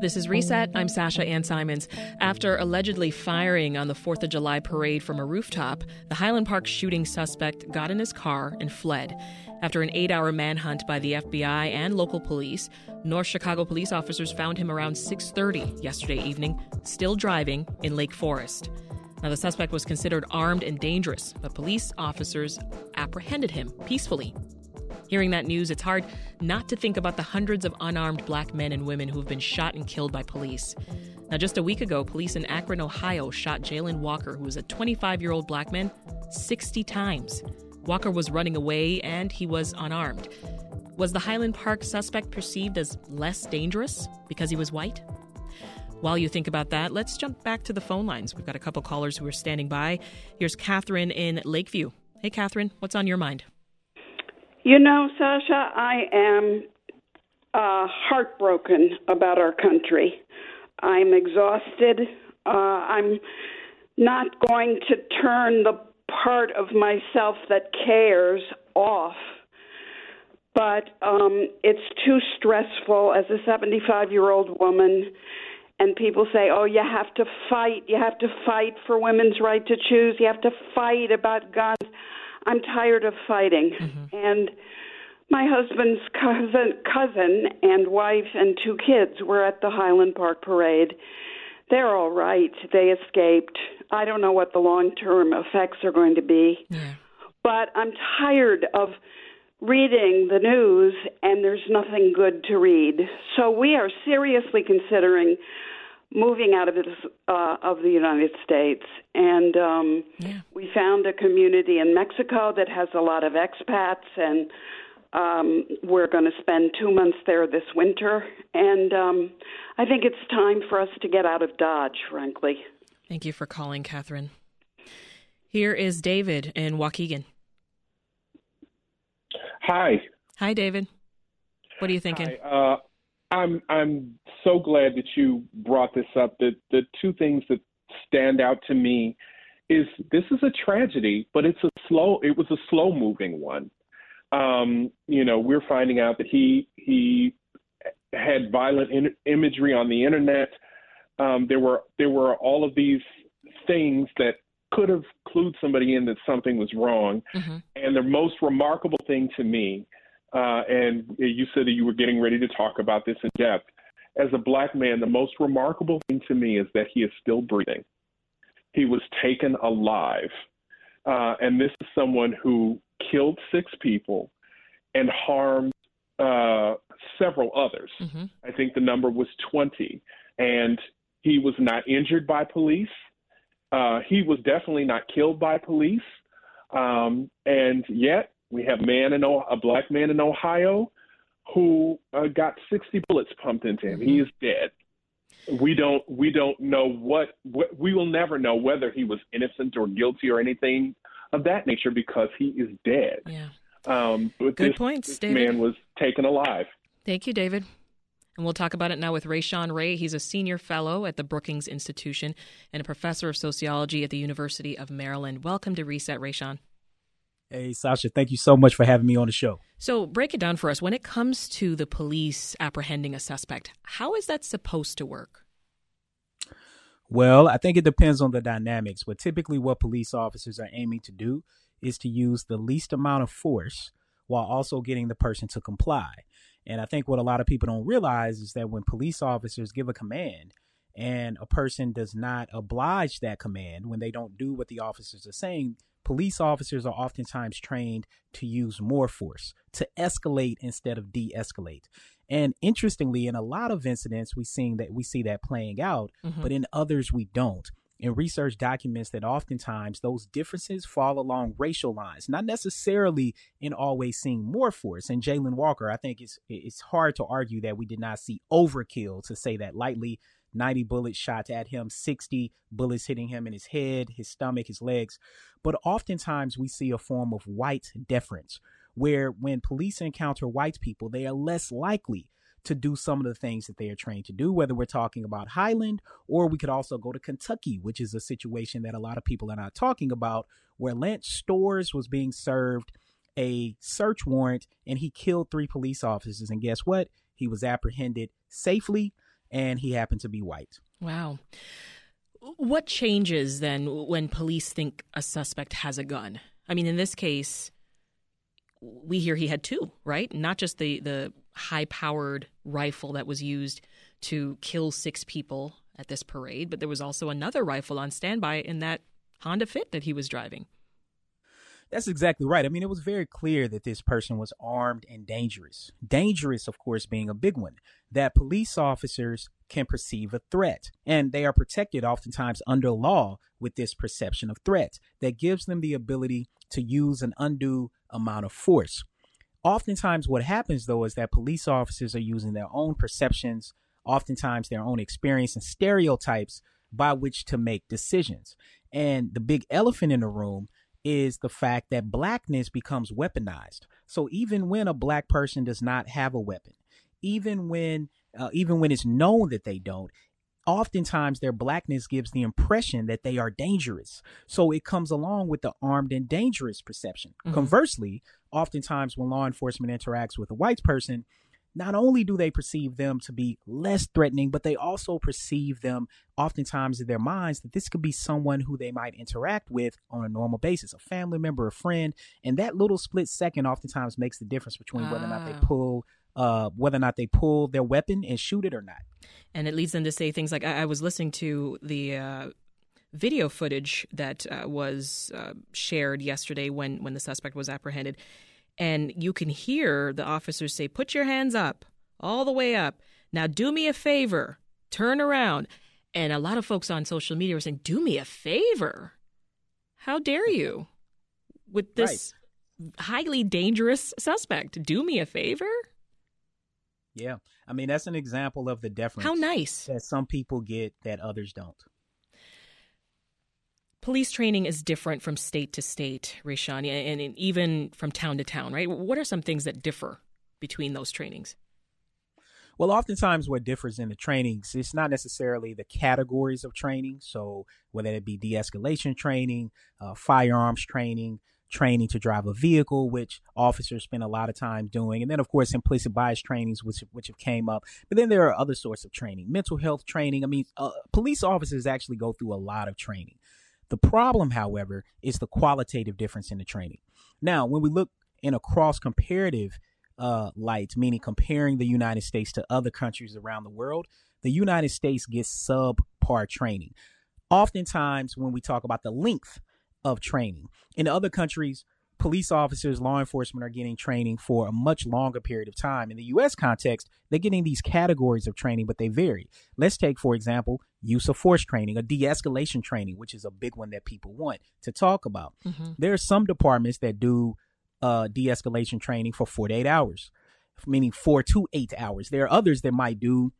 This is Reset. I'm Sasha Ann Simons. After allegedly firing on the 4th of July parade from a rooftop, the Highland Park shooting suspect got in his car and fled. After an eight hour manhunt by the FBI and local police, North Chicago police officers found him around 6.30 yesterday evening, still driving in Lake Forest. Now, the suspect was considered armed and dangerous, but police officers apprehended him peacefully Hearing that news, it's hard not to think about the hundreds of unarmed black men and women who have been shot and killed by police. Now, just a week ago, police in Akron, Ohio shot Jayland Walker, who was a 25 year old black man, 60 times. Walker was running away and he was unarmed. Was the Highland Park suspect perceived as less dangerous because he was white? While you think about that, let's jump back to the phone lines. We've got a couple callers who are standing by. Here's Catherine in Lakeview. Hey, Catherine, what's on your mind? You know, Sasha, I am uh, heartbroken about our country. I'm exhausted. Uh, I'm not going to turn the part of myself that cares off. But um, it's too stressful as a 75 year old woman. And people say, oh, you have to fight. You have to fight for women's right to choose. You have to fight about guns. I'm tired of fighting. Mm-hmm. And my husband's cousin, cousin and wife and two kids were at the Highland Park parade. They're all right. They escaped. I don't know what the long term effects are going to be. Yeah. But I'm tired of reading the news and there's nothing good to read. So we are seriously considering moving out of this, uh, of the United States, and um, yeah. we found a community in Mexico that has a lot of expats, and um, we're going to spend two months there this winter. And um, I think it's time for us to get out of Dodge, frankly. Thank you for calling, Catherine. Here is David in Waukegan. Hi. Hi, David. What are you thinking? Hi, uh, I'm I'm so glad that you brought this up. The the two things that stand out to me is this is a tragedy, but it's a slow. It was a slow moving one. Um, you know, we're finding out that he he had violent in, imagery on the internet. Um, there were there were all of these things that could have clued somebody in that something was wrong. Mm-hmm. And the most remarkable thing to me uh, and you said that you were getting ready to talk about this in depth. As a black man, the most remarkable thing to me is that he is still breathing. He was taken alive. Uh, and this is someone who killed six people and harmed uh, several others. Mm-hmm. I think the number was 20. And he was not injured by police. Uh, he was definitely not killed by police. Um, and yet, we have man in a black man in Ohio who uh, got 60 bullets pumped into him. Mm-hmm. He is dead. We don't we don't know what, what we will never know whether he was innocent or guilty or anything of that nature because he is dead. Yeah. Um, Good this, points, this David. man was taken alive. Thank you, David. And we'll talk about it now with Rashawn Ray. He's a senior fellow at the Brookings Institution and a professor of sociology at the University of Maryland. Welcome to Reset, Rashawn. Hey, Sasha, thank you so much for having me on the show. So, break it down for us. When it comes to the police apprehending a suspect, how is that supposed to work? Well, I think it depends on the dynamics, but typically, what police officers are aiming to do is to use the least amount of force while also getting the person to comply. And I think what a lot of people don't realize is that when police officers give a command, and a person does not oblige that command when they don't do what the officers are saying, police officers are oftentimes trained to use more force, to escalate instead of de-escalate. And interestingly, in a lot of incidents, we seeing that we see that playing out, mm-hmm. but in others we don't. And research documents that oftentimes those differences fall along racial lines, not necessarily in always seeing more force. And Jayland Walker, I think it's it's hard to argue that we did not see overkill to say that lightly 90 bullets shot at him, 60 bullets hitting him in his head, his stomach, his legs. But oftentimes we see a form of white deference where when police encounter white people, they are less likely to do some of the things that they are trained to do, whether we're talking about Highland or we could also go to Kentucky, which is a situation that a lot of people are not talking about, where Lance Storz was being served a search warrant and he killed three police officers. And guess what? He was apprehended safely and he happened to be white. Wow. What changes then when police think a suspect has a gun? I mean, in this case, we hear he had two, right? Not just the, the high powered rifle that was used to kill six people at this parade, but there was also another rifle on standby in that Honda Fit that he was driving. That's exactly right. I mean, it was very clear that this person was armed and dangerous. Dangerous, of course, being a big one. That police officers can perceive a threat, and they are protected oftentimes under law with this perception of threat that gives them the ability to use an undue amount of force. Oftentimes, what happens though is that police officers are using their own perceptions, oftentimes their own experience and stereotypes by which to make decisions. And the big elephant in the room is the fact that blackness becomes weaponized. So even when a black person does not have a weapon, even when uh, even when it's known that they don't, oftentimes their blackness gives the impression that they are dangerous. So it comes along with the armed and dangerous perception. Mm-hmm. Conversely, oftentimes when law enforcement interacts with a white person, not only do they perceive them to be less threatening, but they also perceive them oftentimes in their minds that this could be someone who they might interact with on a normal basis, a family member, a friend. And that little split second oftentimes makes the difference between whether or not they ah. pull uh, whether or not they pull their weapon and shoot it or not. And it leads them to say things like, I, I was listening to the uh, video footage that uh, was uh, shared yesterday when, when the suspect was apprehended. And you can hear the officers say, Put your hands up, all the way up. Now, do me a favor, turn around. And a lot of folks on social media were saying, Do me a favor. How dare you with this right. highly dangerous suspect? Do me a favor? Yeah. I mean, that's an example of the deference. How nice. That some people get that others don't. Police training is different from state to state, Rashawn, and even from town to town, right? What are some things that differ between those trainings? Well, oftentimes what differs in the trainings, it's not necessarily the categories of training. So whether it be de-escalation training, uh, firearms training, training to drive a vehicle, which officers spend a lot of time doing, and then of course implicit bias trainings, which which have came up. But then there are other sorts of training, mental health training. I mean, uh, police officers actually go through a lot of training. The problem, however, is the qualitative difference in the training. Now, when we look in a cross comparative uh, light, meaning comparing the United States to other countries around the world, the United States gets subpar training. Oftentimes, when we talk about the length of training. In other countries, police officers, law enforcement are getting training for a much longer period of time. In the US context, they're getting these categories of training, but they vary. Let's take, for example, use of force training, a de escalation training, which is a big one that people want to talk about. Mm-hmm. There are some departments that do uh, de escalation training for 48 hours, meaning four to eight hours. There are others that might do,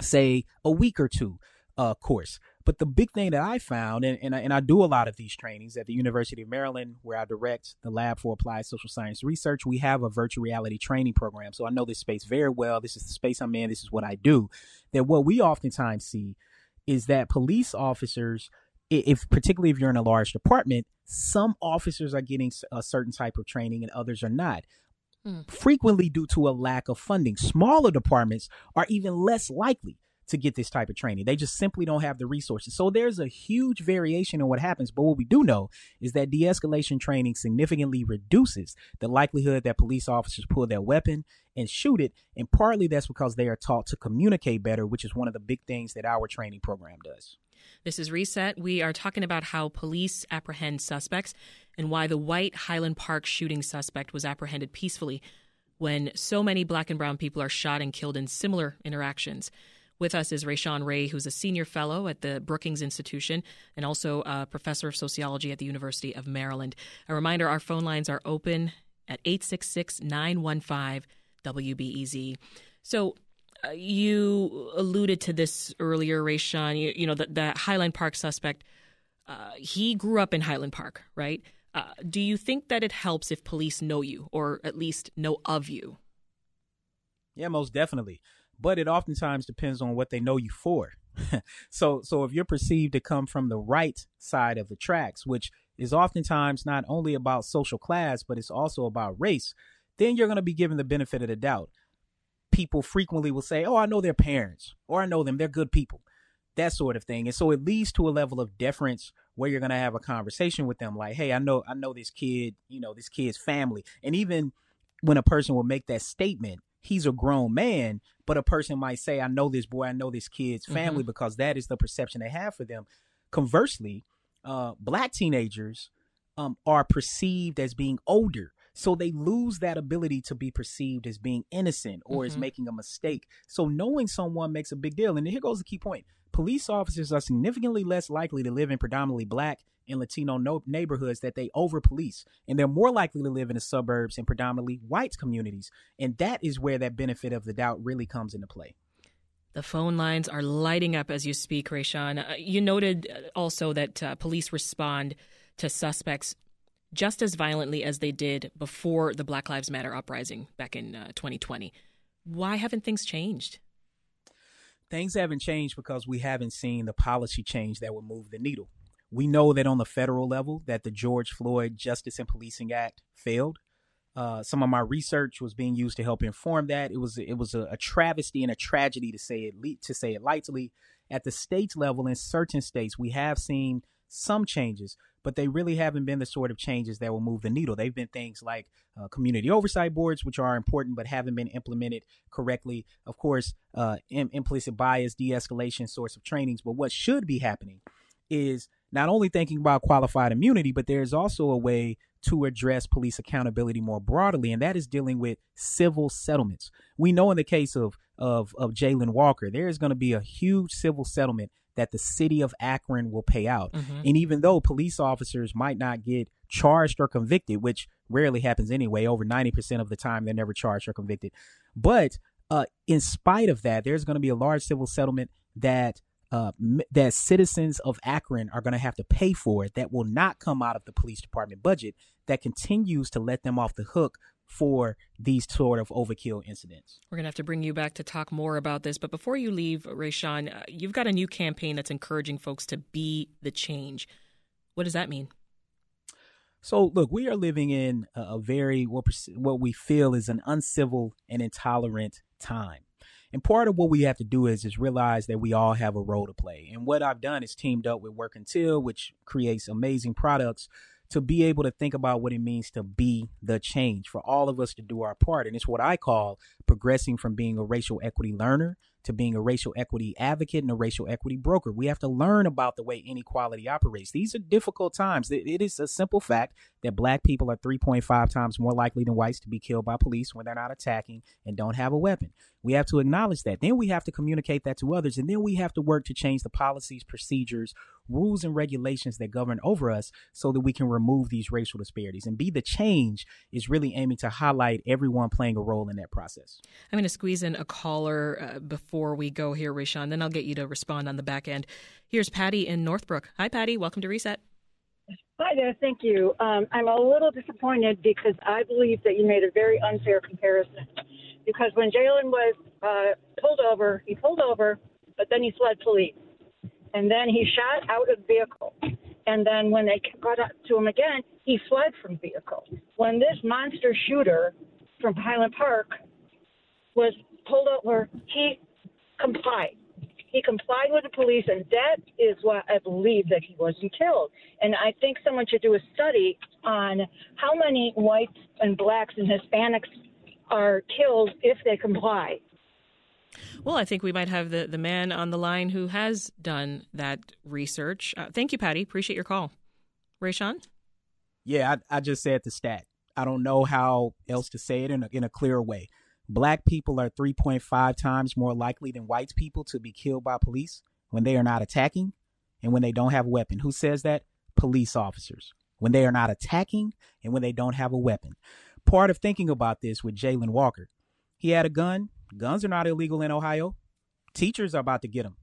say, a week or two uh, course. But the big thing that I found, and, and I, and I do a lot of these trainings at the University of Maryland, where I direct the Lab for Applied Social Science Research, we have a virtual reality training program. So I know this space very well. This is the space I'm in. This is what I do. That what we oftentimes see is that police officers, if particularly if you're in a large department, some officers are getting a certain type of training and others are not. Mm. Frequently, due to a lack of funding, smaller departments are even less likely to get this type of training. They just simply don't have the resources. So there's a huge variation in what happens. But what we do know is that de escalation training significantly reduces the likelihood that police officers pull their weapon and shoot it. And partly that's because they are taught to communicate better, which is one of the big things that our training program does. This is Reset. We are talking about how police apprehend suspects and why the white Highland Park shooting suspect was apprehended peacefully when so many black and brown people are shot and killed in similar interactions. With us is Rashawn Ray, who's a senior fellow at the Brookings Institution and also a professor of sociology at the University of Maryland. A reminder our phone lines are open at 866 915 WBEZ. So, uh, you alluded to this earlier, Rashawn. You, you know, the, the, Highland Park suspect, uh, he grew up in Highland Park, right? Uh, do you think that it helps if police know you or at least know of you? Yeah, most definitely but it oftentimes depends on what they know you for. so so if you're perceived to come from the right side of the tracks, which is oftentimes not only about social class, but it's also about race, then you're going to be given the benefit of the doubt. people frequently will say, "Oh, I know their parents," or "I know them; they're good people." That sort of thing, and so it leads to a level of deference where you're gonna have a conversation with them, like, "Hey, I know, I know this kid. You know, this kid's family," and even when a person will make that statement, he's a grown man, but a person might say, I know this boy, I know this kid's family mm-hmm. because that is the perception they have for them. Conversely, uh, black teenagers um, are perceived as being older. So they lose that ability to be perceived as being innocent or mm-hmm. as making a mistake. So knowing someone makes a big deal. And here goes the key point police officers are significantly less likely to live in predominantly black and Latino no- neighborhoods that they over police. And they're more likely to live in the suburbs and predominantly white communities. And that is where that benefit of the doubt really comes into play. The phone lines are lighting up as you speak, Rashawn. Uh, you noted uh, also that uh, police respond to suspects just as violently as they did before the Black Lives Matter uprising back in uh, 2020. Why haven't things changed? Things haven't changed because we haven't seen the policy change that would move the needle. We know that on the federal level that the George Floyd Justice and Policing Act failed. Uh, some of my research was being used to help inform that. It was it was a, a travesty and a tragedy to say it to say it lightly. At the state level, in certain states, we have seen some changes, but they really haven't been the sort of changes that will move the needle. They've been things like uh, community oversight boards, which are important but haven't been implemented correctly. Of course, uh, Im- implicit bias, de escalation sorts of trainings. But what should be happening is not only thinking about qualified immunity, but there's also a way to address police accountability more broadly, and that is dealing with civil settlements. We know in the case of of, of Jayland Walker, there is going to be a huge civil settlement that the city of Akron will pay out. Mm-hmm. And even though police officers might not get charged or convicted, which rarely happens anyway, over 90% of the time they're never charged or convicted. But uh, in spite of that, there's going to be a large civil settlement that uh, that citizens of Akron are going to have to pay for it that will not come out of the police department budget that continues to let them off the hook for these sort of overkill incidents. We're going to have to bring you back to talk more about this. But before you leave, Rashawn, uh, you've got a new campaign that's encouraging folks to be the change. What does that mean? So, look, we are living in a, very, what, what we feel is an uncivil and intolerant time. And part of what we have to do is is realize that we all have a role to play. And what I've done is teamed up with Work Until, which creates amazing products to be able to think about what it means to be the change for all of us to do our part. And it's what I call progressing from being a racial equity learner to being a racial equity advocate and a racial equity broker. We have to learn about the way inequality operates. These are difficult times. It is a simple fact that black people are 3.5 times more likely than whites to be killed by police when they're not attacking and don't have a weapon. We have to acknowledge that. Then we have to communicate that to others. And then we have to work to change the policies, procedures, rules, and regulations that govern over us so that we can remove these racial disparities. And Be the Change is really aiming to highlight everyone playing a role in that process. I'm going to squeeze in a caller uh, before we go here, Rashawn. Then I'll get you to respond on the back end. Here's Patty in Northbrook. Hi, Patty. Welcome to Reset. Hi there, thank you. Um, I'm a little disappointed because I believe that you made a very unfair comparison. Because when Jayland was uh, pulled over, he pulled over, but then he fled police. And then he shot out of the vehicle. And then when they got up to him again, he fled from vehicle. When this monster shooter from Highland Park was pulled over, he complied. He complied with the police, and that is why I believe that he wasn't killed. And I think someone should do a study on how many whites and blacks and Hispanics are killed if they comply. Well, I think we might have the, the man on the line who has done that research. Uh, thank you, Patty. Appreciate your call. Rashawn? Yeah, I, I, just said the stat. I don't know how else to say it in a, in a clear way. Black people are 3.5 times more likely than white people to be killed by police when they are not attacking and when they don't have a weapon. Who says that? Police officers. When they are not attacking and when they don't have a weapon. Part of thinking about this with Jayland Walker, he had a gun. Guns are not illegal in Ohio. Teachers are about to get them.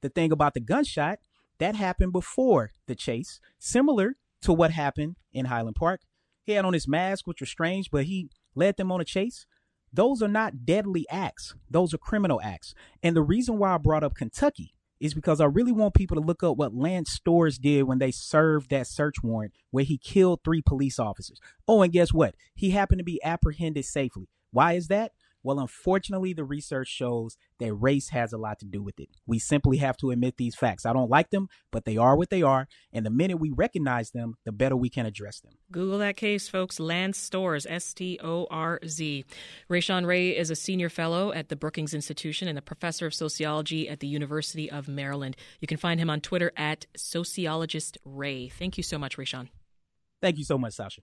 The thing about the gunshot, that happened before the chase, similar to what happened in Highland Park. He had on his mask, which was strange, but he led them on a chase. Those are not deadly acts. Those are criminal acts. And the reason why I brought up Kentucky is because I really want people to look up what Lance Storz did when they served that search warrant where he killed three police officers. Oh, and guess what? He happened to be apprehended safely. Why is that? Well, unfortunately, the research shows that race has a lot to do with it. We simply have to admit these facts. I don't like them, but they are what they are. And the minute we recognize them, the better we can address them. Google that case, folks. Lance Storz, S T O R Z. Rashawn Ray is a senior fellow at the Brookings Institution and a professor of sociology at the University of Maryland. You can find him on Twitter at Sociologist Ray. Thank you so much, Rashawn. Thank you so much, Sasha.